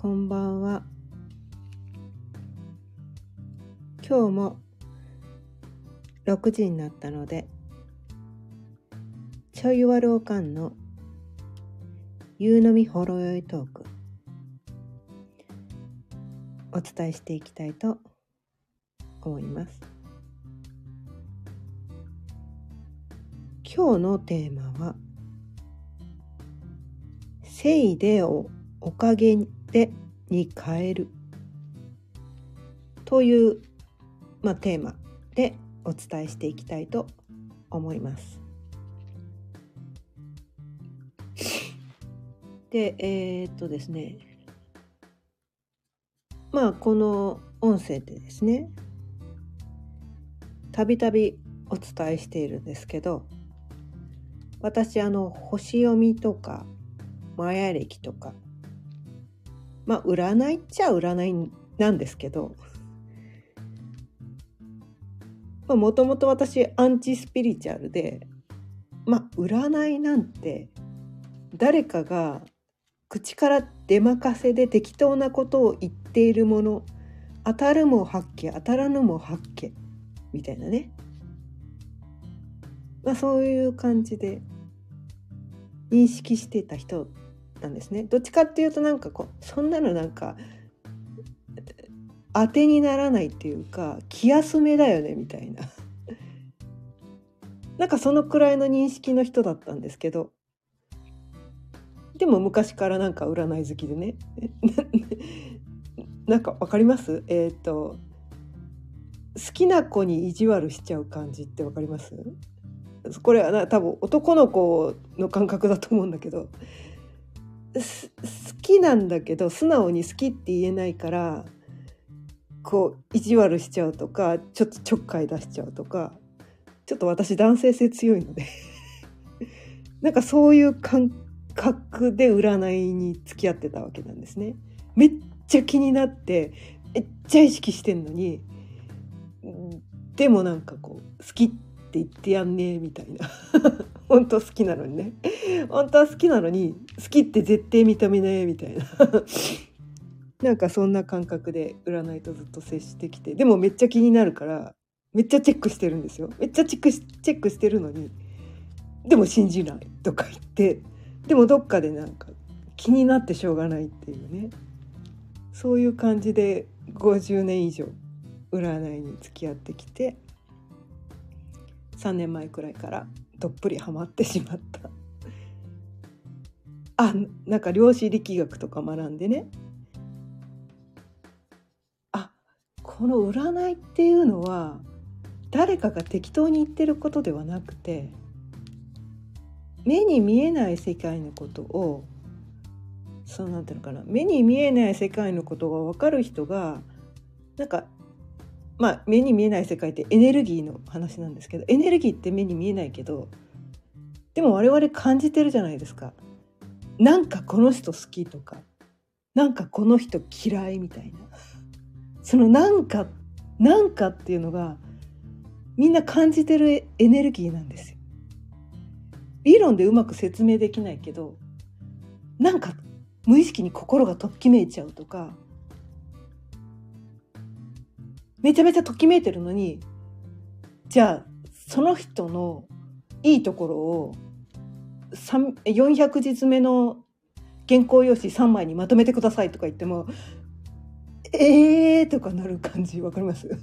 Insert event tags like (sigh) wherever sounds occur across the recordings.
こんばんは。今日も6時になったので、ちょいわるおかんの夕飲みほろ酔いトークお伝えしていきたいと思います。今日のテーマは「せいでをおかげでに変える」という、まあ、テーマでお伝えしていきたいと思います。(laughs) でえーっとですね。まあこの音声でですね。たびたびお伝えしているんですけど私あの星読みとかマヤ暦とかまあ占いっちゃ占いなんですけどもともと私アンチスピリチュアルでまあ占いなんて誰かが口から出まかせで適当なことを言っているもの当たるも八卦当たらぬも八卦みたいなね。まあそういう感じで認識してた人なんですね。どっちかっていうとなんかこうそんなのなんか当てにならないっていうか気休めだよねみたいな。(laughs) なんかそのくらいの認識の人だったんですけど。でも昔からなんか占い好きでね。(laughs) なんかわかります？えっ、と好きな子に意地悪しちゃう感じってわかります？これはな多分男の子の感覚だと思うんだけど。好きなんだけど素直に好きって言えないからこう意地悪しちゃうとかちょっとちょっかい出しちゃうとかちょっと私男性性強いので (laughs) なんかそういう感覚で占いに付き合ってたわけなんですね。めっちゃ気になってめっちゃ意識してんのにでもなんかこう好きって言ってやんねえみたいな (laughs) 本当好きなのにね。本当は好きなのに好きって絶対認めねえみたいな。(laughs) なんかそんな感覚で占いとずっと接してきて。でもめっちゃ気になるからめっちゃチェックしてるんですよ。めっちゃチェックしチェックしてるのにでも信じないとか言って。でもどっかでなんか気になってしょうがないっていうね。そういう感じで50年以上占いに付き合ってきて3年前くらいからどっぷりハマってしまった。あなんか量子力学とか学んでね。あこの占いっていうのは誰かが適当に言ってることではなくて目に見えない世界のことをそうなんていうのかな。目に見えない世界のことが分かる人がなんかまあ目に見えない世界ってエネルギーの話なんですけどエネルギーって目に見えないけどでも我々感じてるじゃないですか。なんかこの人好きとかなんかこの人嫌いみたいなそのなんかなんかっていうのがみんな感じてるエネルギーなんですよ。理論でうまく説明できないけどなんか無意識に心がときめいちゃうとかめちゃめちゃときめいてるのにじゃあその人のいいところを400字目の原稿用紙3枚にまとめてくださいとか言っても「えー」とかなる感じわかります？(laughs)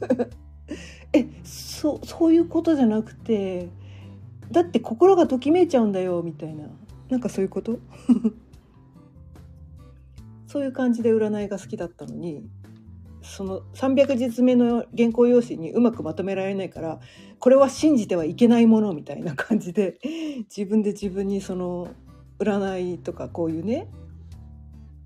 えそそういうことじゃなくてだって心がときめいちゃうんだよみたいな。なんかそういうこと？(laughs) そういう感じで占いが好きだったのにその300字目の原稿用紙にうまくまとめられないからこれは信じてはいけないものみたいな感じで (laughs) 自分で自分にその占いとかこういうね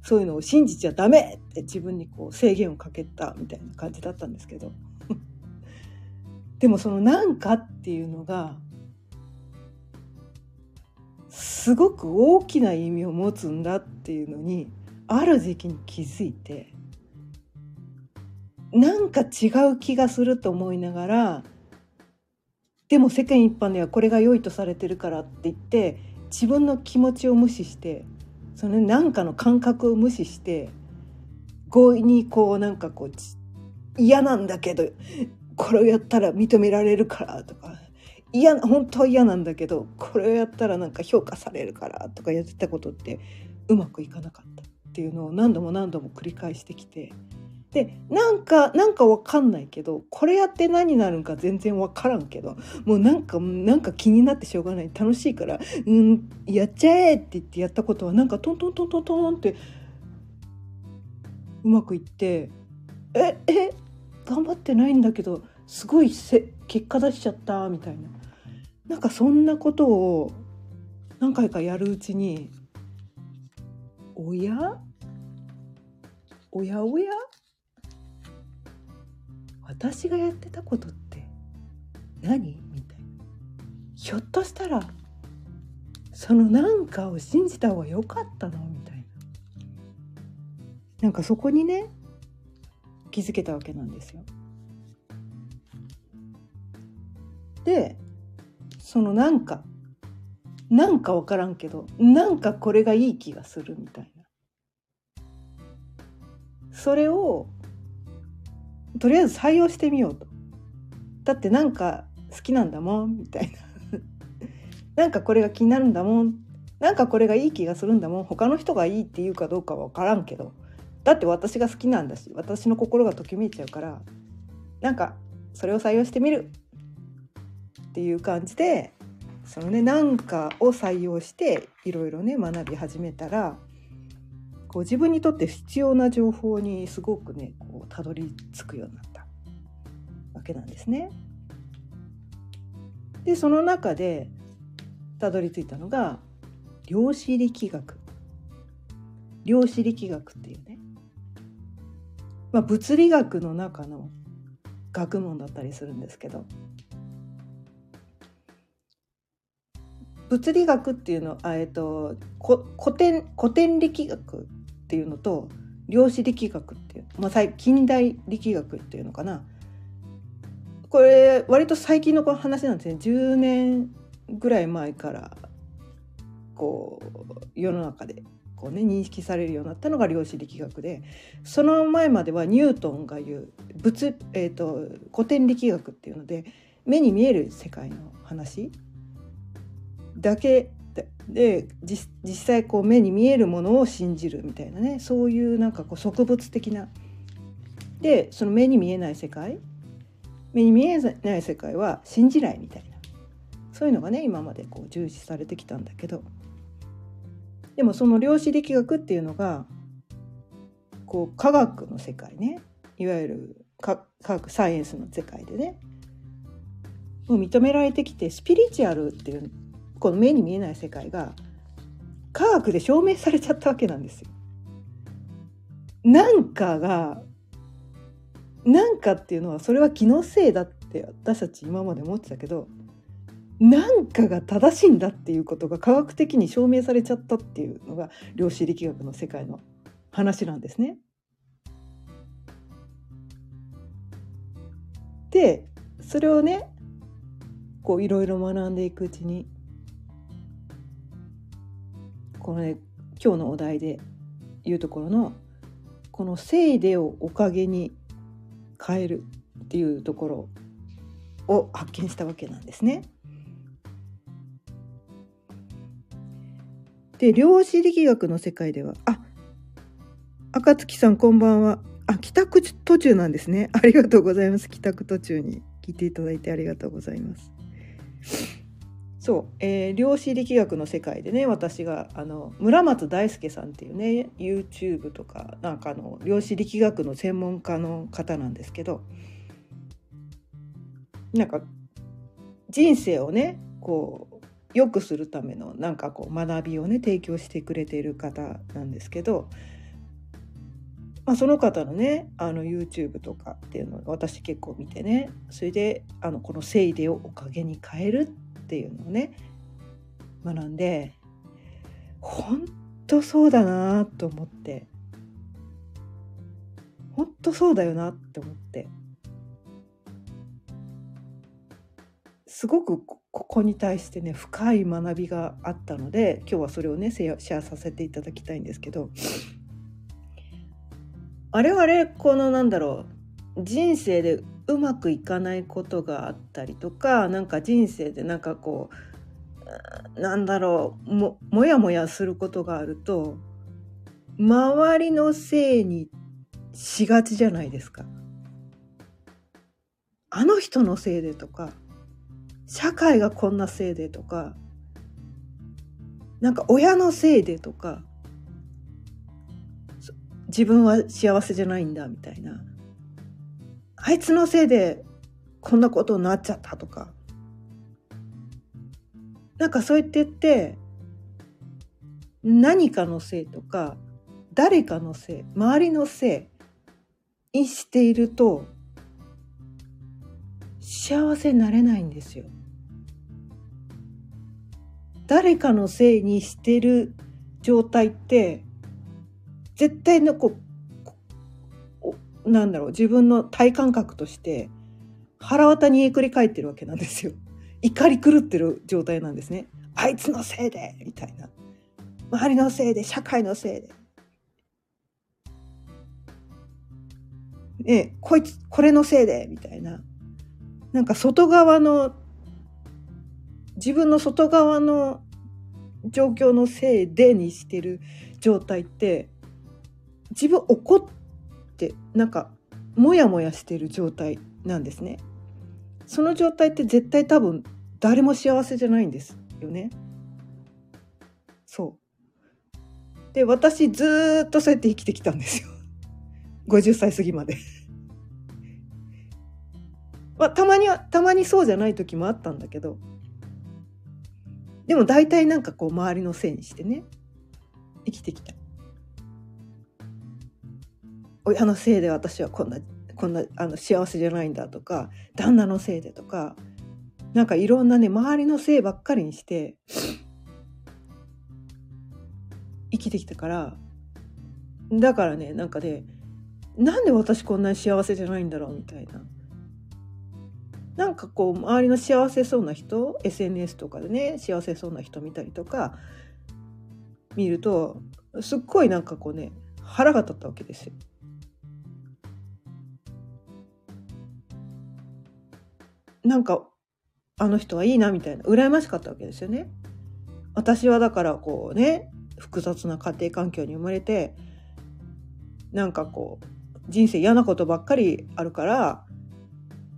そういうのを信じちゃダメって自分にこう制限をかけたみたいな感じだったんですけど。(laughs) でもその「なんか」っていうのがすごく大きな意味を持つんだっていうのにある時期に気づいてなんか違う気がすると思いながらでも世間一般ではこれが良いとされてるからって言って自分の気持ちを無視してそのなんかの感覚を無視して強引にこうなんかこう嫌なんだけどこれをやったら認められるからとか嫌本当は嫌なんだけどこれをやったらなんか評価されるからとかやってたことってうまくいかなかったっていうのを何度も何度も繰り返してきてでなんかなんか分かんないけどこれやって何になるんか全然分からんけどもうなんかなんか気になってしょうがない。楽しいから「うんやっちゃえ!」って言ってやったことはなんかトントントントントンってうまくいって「ええ頑張ってないんだけどすごいせ結果出しちゃった」みたいな。なんかそんなことを何回かやるうちに「おや？おやおや？私がやってたことって何？みたいな。ひょっとしたらその何かを信じた方が良かったの？みたいな。なんかそこにね気づけたわけなんですよ。でそのなんかなんか分からんけどなんかこれがいい気がするみたいな。それをとりあえず採用してみようと。だってなんか好きなんだもんみたいな。なんかこれが気になるんだもん。なんかこれがいい気がするんだもん。他の人がいいって言うかどうかは分からんけど。だって私が好きなんだし私の心がときめいちゃうから。なんかそれを採用してみる。っていう感じでそのねなんかを採用していろいろね学び始めたらこう自分にとって必要な情報にすごくねこうたどり着くようになったわけなんですね。でその中でたどり着いたのが量子力学。量子力学っていうね、まあ、物理学の中の学問だったりするんですけど。物理学っていうのは、えっと、古典古典力学っていうのと量子力学っていう、まあ、近代力学っていうのかな。これ割と最近の話なんですね。10年ぐらい前からこう世の中でこう、ね、認識されるようになったのが量子力学でその前まではニュートンが言う物、えーと、古典力学っていうので目に見える世界の話だけで実際こう目に見えるものを信じるみたいなね。そういうなんかこう植物的な。でその目に見えない世界。目に見えない世界は信じないみたいな。そういうのがね今までこう重視されてきたんだけど。でもその量子力学っていうのがこう科学の世界ね。いわゆる科学サイエンスの世界でね。もう認められてきてスピリチュアルっていうこの目に見えない世界が科学で証明されちゃったわけなんですよ。なんかがなんかっていうのはそれは気のせいだって私たち今まで思ってたけどなんかが正しいんだっていうことが科学的に証明されちゃったっていうのが量子力学の世界の話なんですね。でそれをねこういろいろ学んでいくうちにこのね今日のお題で言うところのこの「せいで」をおかげに変えるっていうところを発見したわけなんですね。で量子力学の世界ではあ赤月さんこんばんはあ帰宅途中なんですねありがとうございます帰宅途中に聞いていただいてありがとうございます。そう、えー、量子力学の世界でね私があの村松大輔さんっていうね YouTube とかなんかの量子力学の専門家の方なんですけどなんか人生をねこう良くするためのなんかこう学びをね提供してくれている方なんですけど、まあ、その方のねあの YouTube とかっていうのを私結構見てねそれであのこの「せいで」をおかげに変えるってていうのをね学んで本当そうだなと思って。本当そうだよなって思って。すごくここに対してね深い学びがあったので今日はそれをねシェアさせていただきたいんですけど。我々このなんだろう人生でうまくいかないことがあったりとかなんか人生でなんかこうなんだろうももやもやすることがあると周りのせいにしがちじゃないですか。あの人のせいでとか社会がこんなせいでとかなんか親のせいでとか自分は幸せじゃないんだみたいなあいつのせいでこんなことになっちゃったとかなんかそう言ってって何かのせいとか誰かのせい周りのせいにしていると幸せになれないんですよ。誰かのせいにしてる状態って絶対のこうなんだろう自分の体感覚として腹渡にえくり返ってるわけなんですよ。(laughs) 怒り狂ってる状態なんですね。あいつのせいでみたいな。周りのせいで社会のせいで。ねこいつこれのせいでみたいな。なんか外側の自分の外側の状況のせいでにしてる状態って自分怒っってなんかモヤモヤしてる状態なんですね。その状態って絶対多分誰も幸せじゃないんですよね。そう。で私ずっとそうやって生きてきたんですよ。(laughs) 50歳過ぎまでまあ、たまにはたまにそうじゃない時もあったんだけどでも大体なんかこう周りのせいにしてね生きてきた親のせいで私はこんなこんなあの幸せじゃないんだとか旦那のせいでとかなんかいろんなね周りのせいばっかりにして生きてきたからだからねなんかねなんで私こんなに幸せじゃないんだろうみたいななんかこう周りの幸せそうな人 SNS とかでね幸せそうな人見たりとか見るとすっごいなんかこうね腹が立ったわけですよ。なんかあの人はいいなみたいな羨ましかったわけですよね。私はだからこうね複雑な家庭環境に生まれてなんかこう人生嫌なことばっかりあるから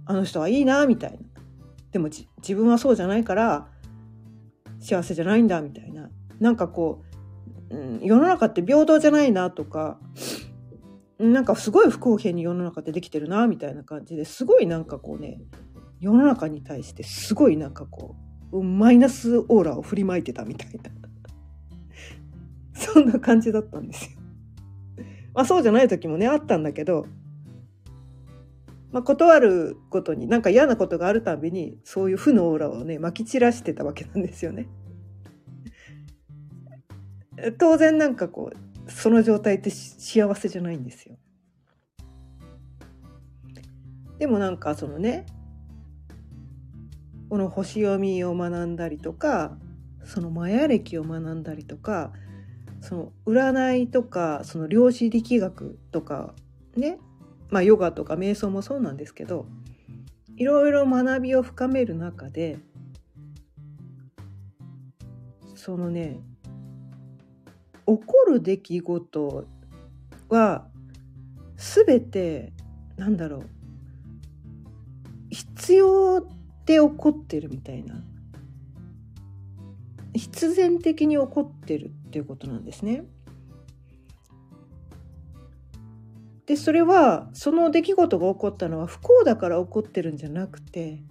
あの人はいいなみたいなでも自分はそうじゃないから幸せじゃないんだみたいななんかこう、うん、世の中って平等じゃないなとかなんかすごい不公平に世の中ってできてるなみたいな感じですごいなんかこうね世の中に対してすごいなんかこうマイナスオーラを振りまいてたみたいな (laughs) そんな感じだったんですよ。まあそうじゃない時もねあったんだけどまあ、断ることになんか嫌なことがあるたびにそういう負のオーラをねまき散らしてたわけなんですよね。当然なんかこうその状態って幸せじゃないんですよ。でもなんかそのねこの星読みを学んだりとかそのマヤ歴を学んだりとかその占いとかその量子力学とかねまあヨガとか瞑想もそうなんですけどいろいろ学びを深める中でそのね起こる出来事は全てなんだろう必要で起こってるみたいな必然的に起こってるっていうことなんですね。でそれはその出来事が起こったのは不幸だから起こってるんじゃなくて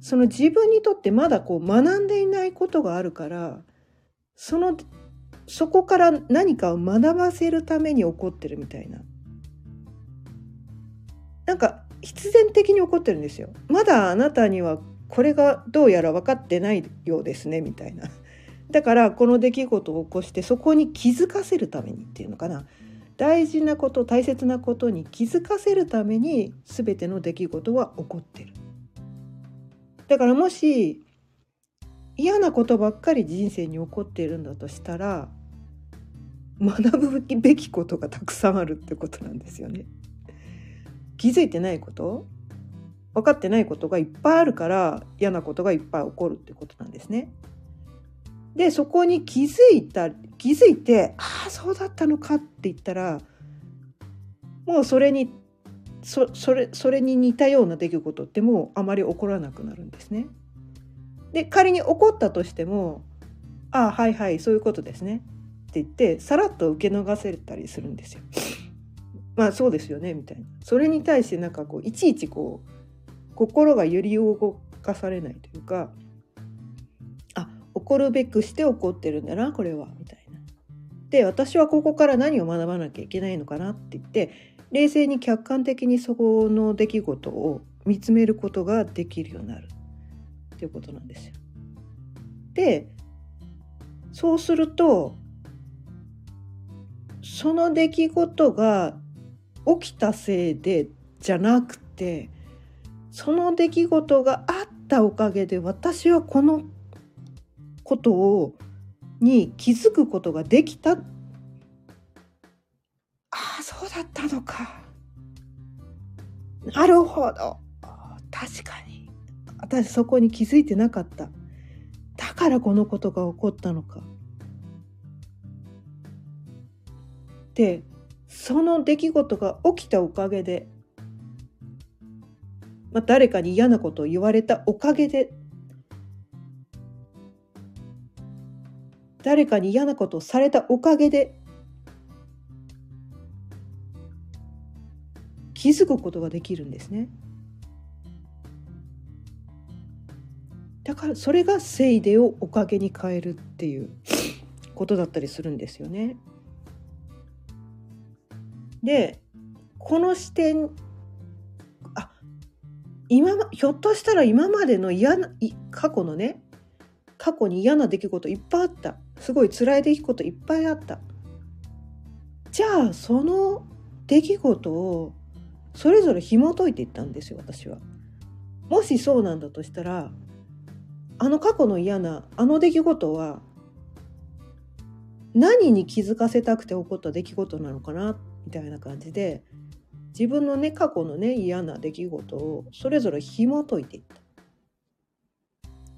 その自分にとってまだこう学んでいないことがあるからそのそこから何かを学ばせるために起こってるみたいななんか必然的に起こってるんですよまだあなたにはこれがどうやら分かってないようですねみたいなだからこの出来事を起こしてそこに気づかせるためにっていうのかな大事なこと大切なことに気づかせるために全ての出来事は起こってる。だからもし嫌なことばっかり人生に起こっているんだとしたら学ぶべきことがたくさんあるってことなんですよね。気づいてないこと？分かってないことがいっぱいあるから嫌なことがいっぱい起こるってことなんですね。でそこに気づいた気づいてああそうだったのかって言ったらもうそれにそそれそれに似たような出来事ってもうあまり起こらなくなるんですね。で仮に起こったとしても「ああはいはいそういうことですね」って言ってさらっと受け流せたりするんですよ。まあそうですよねみたいな。それに対してなんかこういちいちこう心が揺り動かされないというかあ怒るべくして怒ってるんだなこれはみたいな。で私はここから何を学ばなきゃいけないのかなって言って冷静に客観的にそこの出来事を見つめることができるようになるっていうことなんですよ。でそうするとその出来事が起きたせいでじゃなくてその出来事があったおかげで私はこのことをに気づくことができた。ああそうだったのか。なるほど。確かに。私そこに気づいてなかった。だからこのことが起こったのか。でその出来事が起きたおかげでまあ、誰かに嫌なことを言われたおかげで誰かに嫌なことをされたおかげで気づくことができるんですね。だからそれがせいでをおかげに変えるっていうことだったりするんですよね。でこの視点あ今ひょっとしたら今までの嫌な過去のね過去に嫌な出来事いっぱいあったすごい辛い出来事いっぱいあったじゃあその出来事をそれぞれ紐解いていったんですよ私は。もしそうなんだとしたらあの過去の嫌なあの出来事は何に気づかせたくて起こった出来事なのかなっみたいな感じで自分のね過去のね嫌な出来事をそれぞれ紐解いていった。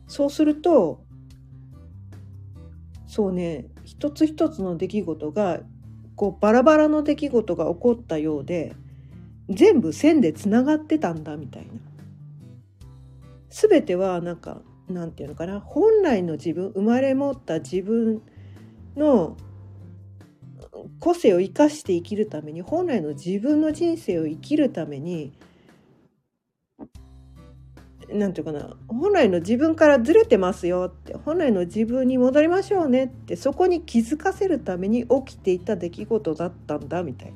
そうするとそうね一つ一つの出来事がこうバラバラの出来事が起こったようで全部線でつながってたんだみたいな。全てはなんかなんていうのかな本来の自分生まれ持った自分の個性を生かして生きるために本来の自分の人生を生きるために何て言うかな本来の自分からずれてますよって本来の自分に戻りましょうねってそこに気づかせるために起きていた出来事だったんだみたいな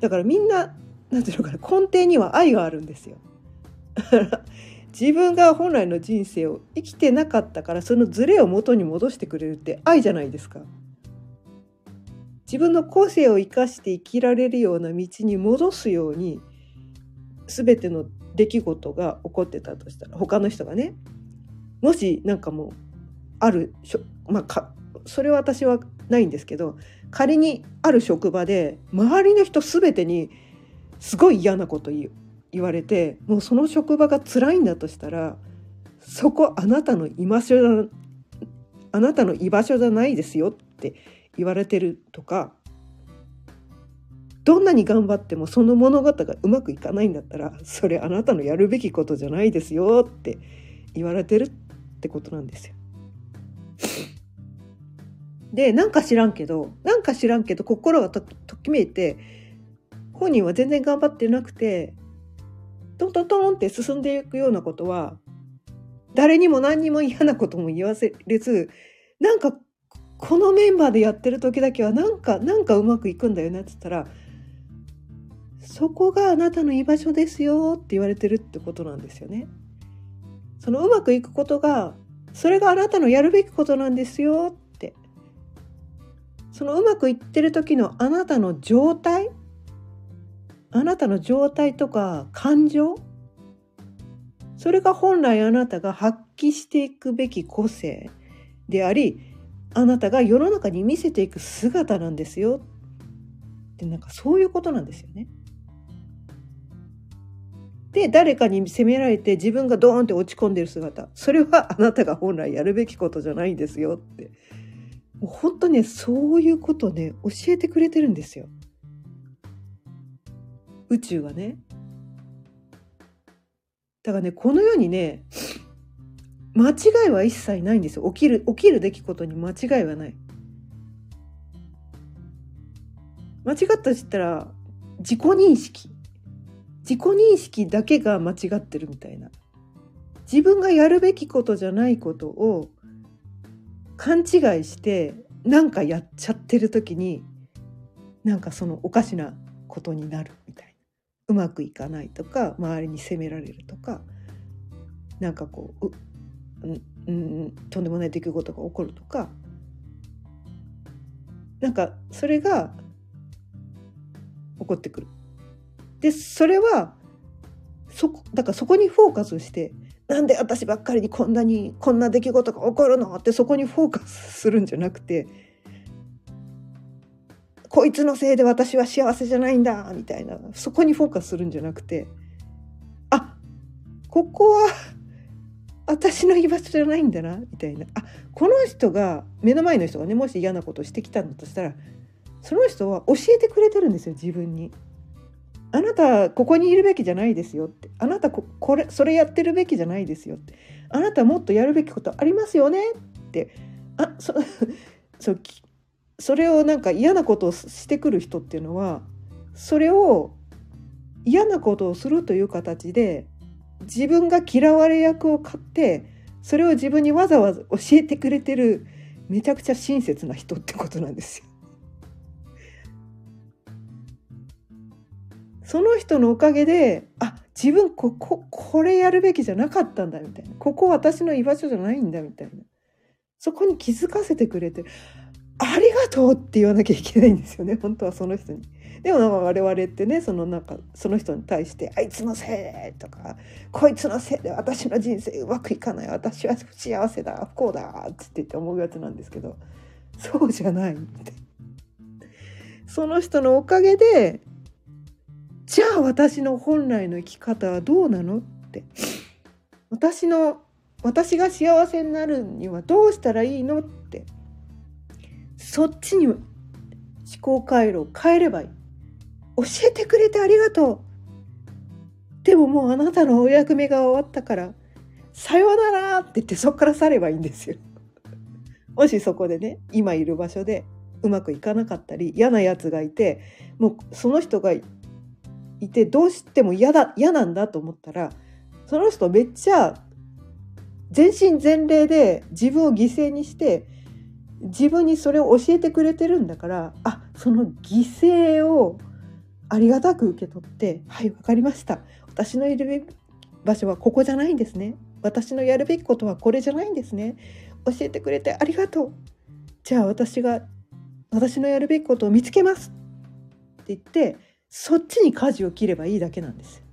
だからみんな何て言うのかな根底には愛があるんですよ。(laughs) 自分が本来の人生を生きてなかったからそのズレを元に戻してくれるって愛じゃないですか。自分の個性を生かして生きられるような道に戻すように全ての出来事が起こってたとしたら他の人がね。もし何かもうあるまあかそれは私はないんですけど仮にある職場で周りの人全てにすごい嫌なこと言われてもうその職場が辛いんだとしたらそこあなたの居場所だあなたの居場所じゃないですよって言われてるとかどんなに頑張ってもその物事がうまくいかないんだったらそれあなたのやるべきことじゃないですよって言われてるってことなんですよ。でなんか知らんけどなんか知らんけど心がときめいて本人は全然頑張ってなくてトントントンって進んでいくようなことは誰にも何にも嫌なことも言わせれずなんかこのメンバーでやってる時だけはなんかなんかうまくいくんだよねって言ったらそこがあなたの居場所ですよって言われてるってことなんですよね。そのうまくいくことがそれがあなたのやるべきことなんですよってそのうまくいってる時のあなたの状態あなたの状態とか感情それが本来あなたが発揮していくべき個性でありあなたが世の中に見せていく姿なんですよ。ってなんかそういうことなんですよね。で誰かに責められて自分がドーンって落ち込んでる姿。それはあなたが本来やるべきことじゃないんですよ。って。もう本当ねそういうことね教えてくれてるんですよ。宇宙はね。だからねこの世にね間違いは一切ないんですよ。起きる起きる出来事に間違いはない。間違ったと言ったら自己認識。自己認識だけが間違ってるみたいな。自分がやるべきことじゃないことを勘違いしてなんかやっちゃってる時になんかそのおかしなことになるみたいな。うまくいかないとか周りに責められるとかなんかこうう、ん、とんでもない出来事が起こるとかなんかそれが起こってくる。でそれはそこだからそこにフォーカスしてなんで私ばっかりにこんなにこんな出来事が起こるのってそこにフォーカスするんじゃなくてこいつのせいで私は幸せじゃないんだみたいなそこにフォーカスするんじゃなくてあここは私の居場所じゃないんだなみたいな。あこの人が目の前の人がねもし嫌なことをしてきたんだとしたらその人は教えてくれてるんですよ自分に。あなたここにいるべきじゃないですよって。あなたこれそれやってるべきじゃないですよって。あなたもっとやるべきことありますよねって。あそ (laughs) そそれをなんか嫌なことをしてくる人っていうのはそれを嫌なことをするという形で自分が嫌われ役を買ってそれを自分にわざわざ教えてくれてるめちゃくちゃ親切な人ってことなんですよ。その人のおかげであ自分こここれやるべきじゃなかったんだみたいなここ私の居場所じゃないんだみたいなそこに気づかせてくれてありがとうって言わなきゃいけないんですよね本当はその人に。でもなんか我々ってねそのなんかその人に対して「あいつのせい」とか「こいつのせいで私の人生うまくいかない私は幸せだ不幸だ」っつって言って思うやつなんですけどそうじゃないって。その人のおかげでじゃあ私の本来の生き方はどうなの？って。私の私が幸せになるにはどうしたらいいの？って。そっちに思考回路を変えればいい。教えてくれてありがとう。でももうあなたのお役目が終わったからさようならって言ってそこから去ればいいんですよ。もしそこでね今いる場所でうまくいかなかったり嫌なやつがいてもうその人がいてどうしても嫌だ嫌なんだと思ったらその人めっちゃ全身全霊で自分を犠牲にして自分にそれを教えてくれてるんだからあその犠牲をありがたく受け取ってはい分かりました。私のいる場所はここじゃないんですね。私のやるべきことはこれじゃないんですね。教えてくれてありがとう。じゃあ私が私のやるべきことを見つけます。って言ってそっちに舵を切ればいいだけなんです。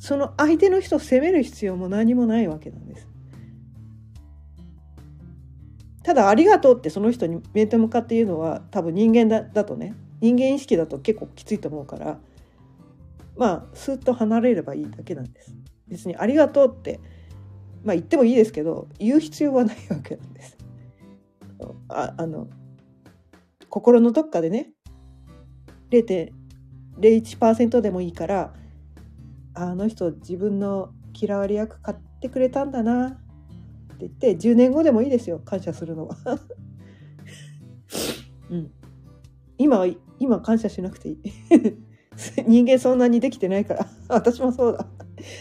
その相手の人を責める必要も何もないわけなんです。ただ「ありがとう」ってその人に面と向かって言うのは多分人間だだとね。人間意識だと結構きついと思うからまあスッと離れればいいだけなんです。別に「ありがとう」ってまあ言ってもいいですけど言う必要はないわけなんです。ああの心のどっかでね0.01%でもいいからあの人自分の嫌われ役買ってくれたんだなって言って10年後でもいいですよ感謝するのは。(laughs) うん。今今感謝しなくていい。(laughs) 人間そんなにできてないから。(laughs) 私もそうだ。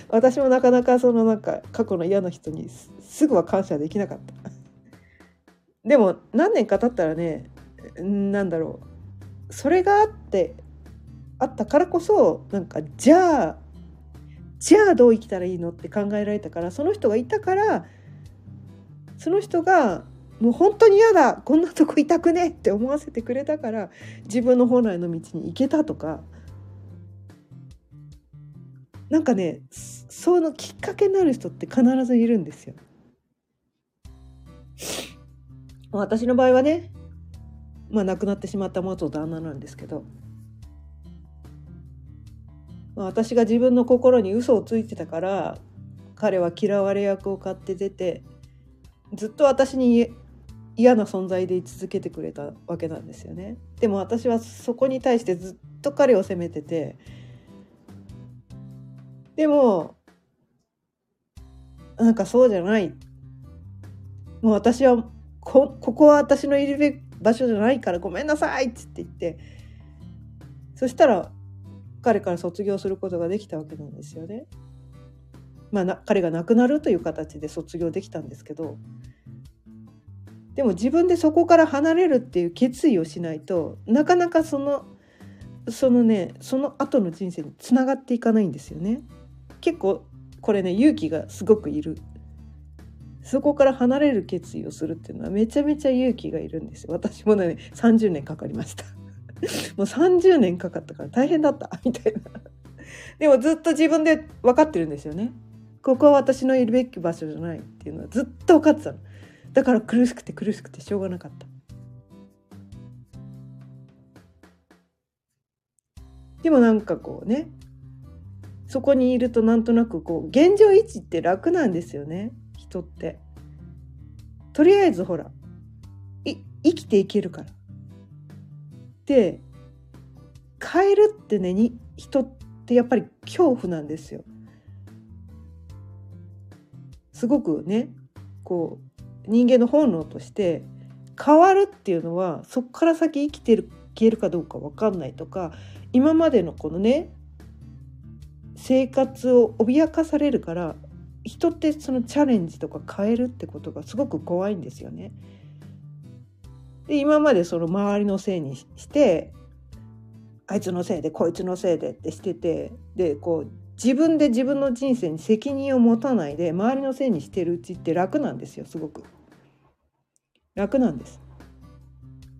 私もなかなかそのなんか過去の嫌な人にすぐは感謝できなかった。でも何年か経ったらねなんだろう。それがあってあったからこそなんかじゃあじゃあどう生きたらいいのって考えられたからその人がいたからその人がもう本当に嫌だ。こんなとこいたくねって思わせてくれたから自分の本来の道に行けたとか。なんかねそのきっかけになる人って必ずいるんですよ。私の場合はねまあ亡くなってしまった元旦那なんですけど、まあ、私が自分の心に嘘をついてたから彼は嫌われ役を買って出てずっと私に嫌な存在で居続けてくれたわけなんですよね。でも私はそこに対してずっと彼を責めててでもなんかそうじゃないもう私はこここは私のいるべき場所じゃないからごめんなさいって言ってそしたら彼から卒業することができたわけなんですよね。まあ、彼が亡くなるという形で卒業できたんですけどでも自分でそこから離れるっていう決意をしないとなかなかそのそのねその後の人生につながっていかないんですよね。結構これね勇気がすごくいる。そこから離れる決意をするっていうのはめちゃめちゃ勇気がいるんですよ。私もね30年かかりました。(laughs) もう30年かかったから大変だった。(laughs) みたいな。でもずっと自分で分かってるんですよね。ここは私のいるべき場所じゃないっていうのはずっと分かってたの。だから苦しくて苦しくてしょうがなかったでもなんかこうねそこにいるとなんとなくこう現状維持って楽なんですよね人って。とりあえずほらい生きていけるから。で変えるってねに人ってやっぱり恐怖なんですよ。すごくねこう人間の本能として変わるっていうのはそこから先生きてる消えるかどうか分かんないとか今までのこのね生活を脅かされるから人ってそのチャレンジとか変えるってことがすごく怖いんですよね。で今までその周りのせいにしてあいつのせいでこいつのせいでってしててでこう自分で自分の人生に責任を持たないで周りのせいにしてるうちって楽なんですよすごく。楽なんです。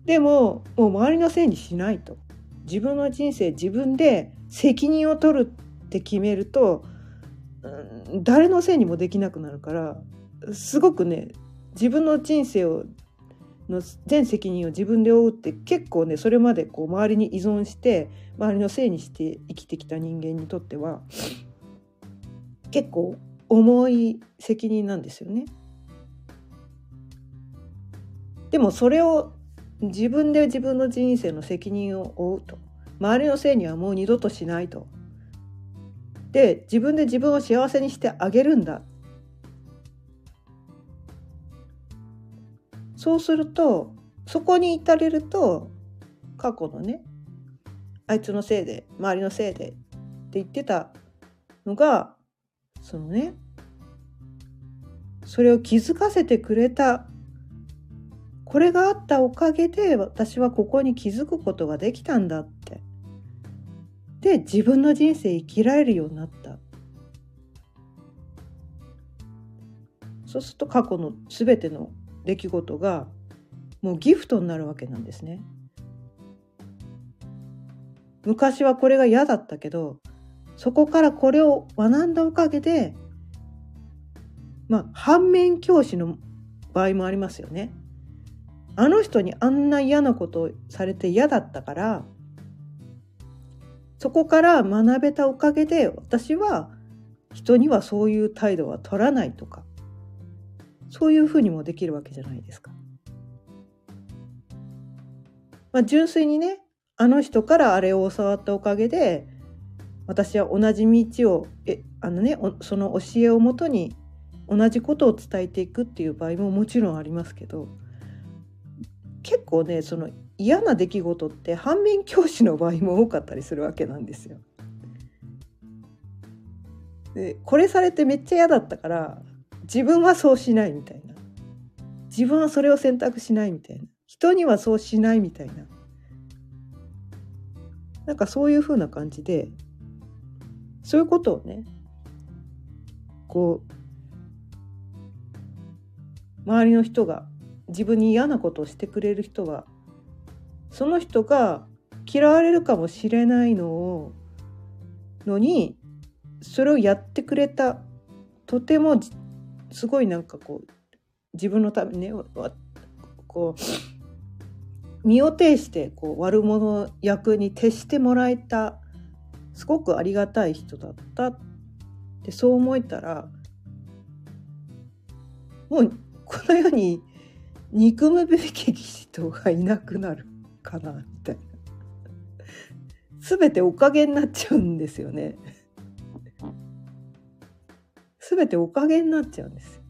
でももう周りのせいにしないと自分の人生自分で責任を取るって決めると、うん、誰のせいにもできなくなるからすごくね自分の人生をの全責任を自分で負うって結構ねそれまでこう周りに依存して周りのせいにして生きてきた人間にとっては結構重い責任なんですよね。でもそれを自分で自分の人生の責任を負うと。周りのせいにはもう二度としないと。で自分で自分を幸せにしてあげるんだ。そうするとそこに至れると過去のねあいつのせいで周りのせいでって言ってたのがそのねそれを気づかせてくれたこれがあったおかげで私はここに気づくことができたんだって。で自分の人生生きられるようになった。そうすると過去の全ての出来事がもうギフトになるわけなんですね。昔はこれが嫌だったけどそこからこれを学んだおかげでまあ反面教師の場合もありますよね。あの人にあんな嫌なことをされて嫌だったからそこから学べたおかげで私は人にはそういう態度は取らないとかそういうふうにもできるわけじゃないですか。まあ、純粋にねあの人からあれを教わったおかげで私は同じ道をえあの、ね、その教えをもとに同じことを伝えていくっていう場合ももちろんありますけど結構ねその嫌な出来事って反面教師の場合も多かったりするわけなんですよ。でこれされてめっちゃ嫌だったから自分はそうしないみたいな。自分はそれを選択しないみたいな。人にはそうしないみたいな。なんかそういう風な感じでそういうことをねこう周りの人が自分に嫌なことをしてくれる人はその人が嫌われるかもしれないのをのにそれをやってくれたとてもすごいなんかこう自分のためにねこう身を挺してこう悪者役に徹してもらえたすごくありがたい人だったってそう思えたらもうこの世に憎むべき人がいなくなるかなみたいな。全ておかげになっちゃうんですよね。全ておかげになっちゃうんです。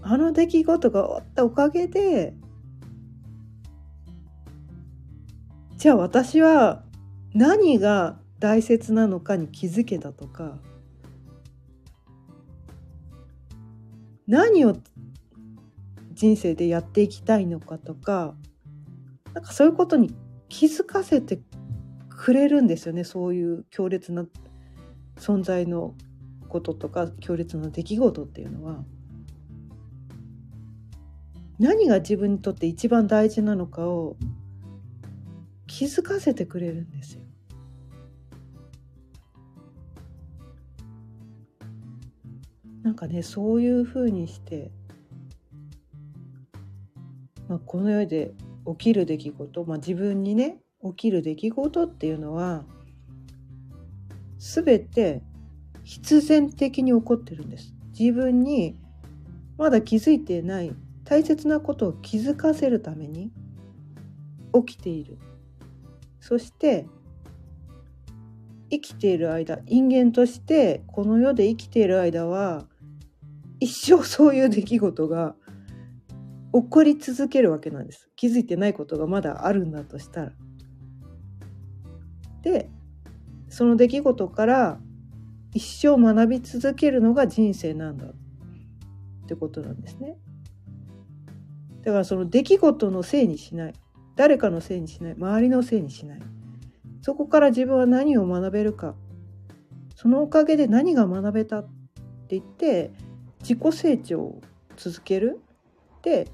あの出来事が終わったおかげでじゃあ私は何が大切なのかに気づけたとか何を人生でやっていきたいのかとかなんかそういうことに気づかせてくれるんですよね。そういう強烈な存在のこととか強烈な出来事っていうのは何が自分にとって一番大事なのかを気づかせてくれるんですよ。なんかねそういうふうにして、まあ、この世で起きる出来事、まあ、自分にね起きる出来事っていうのは全て必然的に起こってるんです。自分にまだ気づいていない大切なことを気づかせるために起きている。そして生きている間人間としてこの世で生きている間は一生そういう出来事が起こり続けるわけなんです気づいてないことがまだあるんだとしたら。でその出来事から一生学び続けるのが人生なんだ。ってことなんですね。だからその出来事のせいにしない。誰かのせいにしない。周りのせいにしない。そこから自分は何を学べるか。そのおかげで何が学べた。って言って自己成長を続ける。で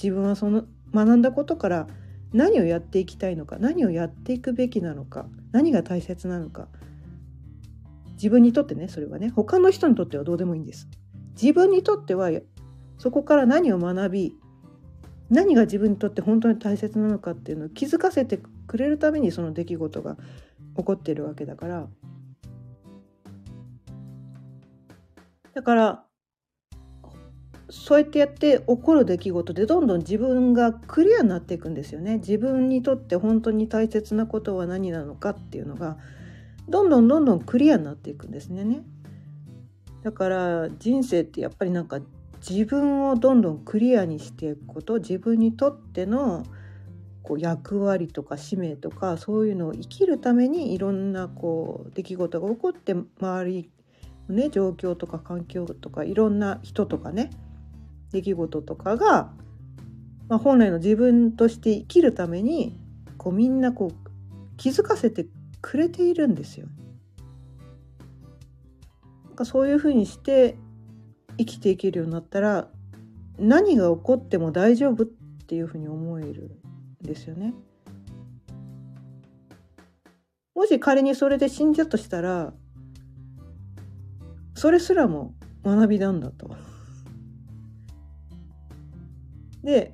自分はその学んだことから何をやっていきたいのか何をやっていくべきなのか何が大切なのか。自分にとってねそれはね。他の人にとってはどうでもいいんです。自分にとってはそこから何を学び何が自分にとって本当に大切なのかっていうのを気づかせてくれるためにその出来事が起こっているわけだから。だからそうやってやって起こる出来事でどんどん自分がクリアになっていくんですよね。自分にとって本当に大切なことは何なのかっていうのがどんどんどんどんクリアになっていくんですね。だから人生ってやっぱりなんか自分をどんどんクリアにしていくこと自分にとってのこう役割とか使命とかそういうのを生きるためにいろんなこう出来事が起こって周りのね状況とか環境とかいろんな人とかね出来事とかが、まあ、本来の自分として生きるためにこうみんなこう気づかせてくれているんですよ。なんかそういうふうにして生きていけるようになったら何が起こっても大丈夫っていうふうに思えるんですよね。もし仮にそれで死んじゃとしたらそれすらも学びなんだと。で、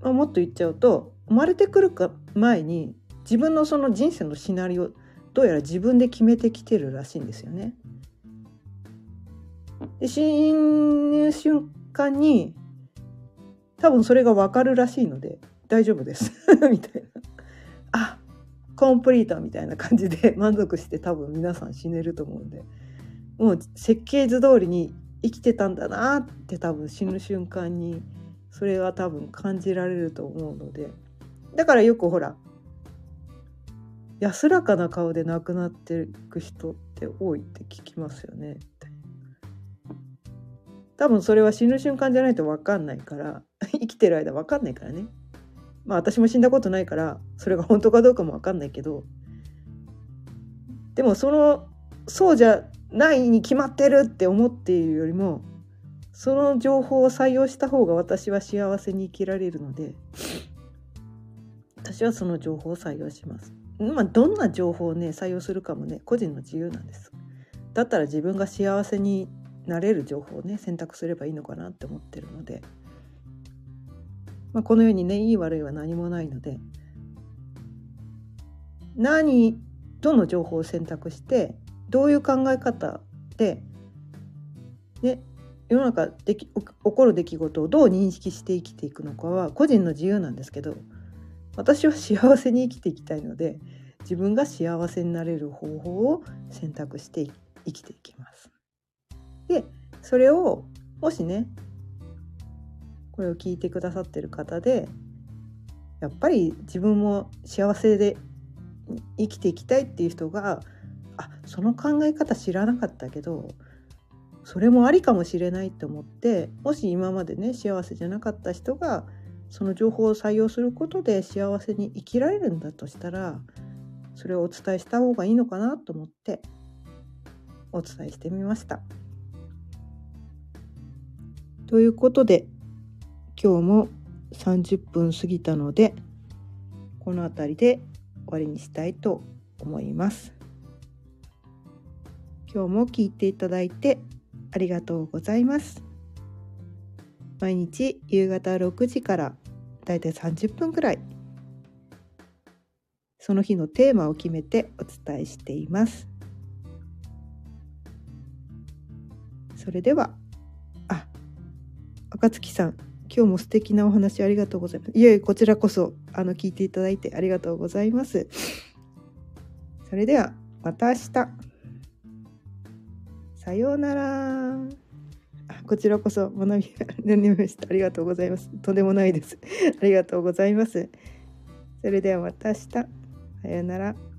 まあ、もっと言っちゃうと生まれてくるか前に自分のその人生のシナリオどうやら自分で決めてきてるらしいんですよね。で死ぬ瞬間に多分それが分かるらしいので大丈夫です (laughs) みたいなあコンプリートみたいな感じで満足して多分皆さん死ねると思うんでもう設計図通りに生きてたんだなって多分死ぬ瞬間にそれが多分感じられると思うので。だからよくほら安らかな顔で亡くなっていく人って多いって聞きますよね。多分それは死ぬ瞬間じゃないと分かんないから (laughs) 生きてる間分かんないからね。まあ私も死んだことないからそれが本当かどうかも分かんないけど。でもそのそうじゃないに決まってるって思っているよりもその情報を採用した方が私は幸せに生きられるので私はその情報を採用します。まあどんな情報をね採用するかもね個人の自由なんです。だったら自分が幸せになれる情報をね選択すればいいのかなって思ってるのでまあ、このようにねいい悪いは何もないので何どの情報を選択してどういう考え方でで世の中でき起こる出来事をどう認識して生きていくのかは個人の自由なんですけど私は幸せに生きていきたいので自分が幸せになれる方法を選択して生きていきます。でそれをもしねこれを聞いてくださってる方でやっぱり自分も幸せで生きていきたいっていう人があその考え方知らなかったけどそれもありかもしれないと思ってもし今までね幸せじゃなかった人がその情報を採用することで幸せに生きられるんだとしたらそれをお伝えした方がいいのかなと思ってお伝えしてみました。ということで今日も30分過ぎたのでこの辺りで終わりにしたいと思います。今日も聞いていただいてありがとうございます。毎日夕方6時からだいたい30分くらいその日のテーマを決めてお伝えしています。それではあ赤月さん今日も素敵なお話ありがとうございます。いえいえこちらこそあの聞いていただいてありがとうございます。それではまた明日。さようなら。こちらこそ学びがりました。ありがとうございます。とんでもないです。ありがとうございます。それではまた明日。さようなら。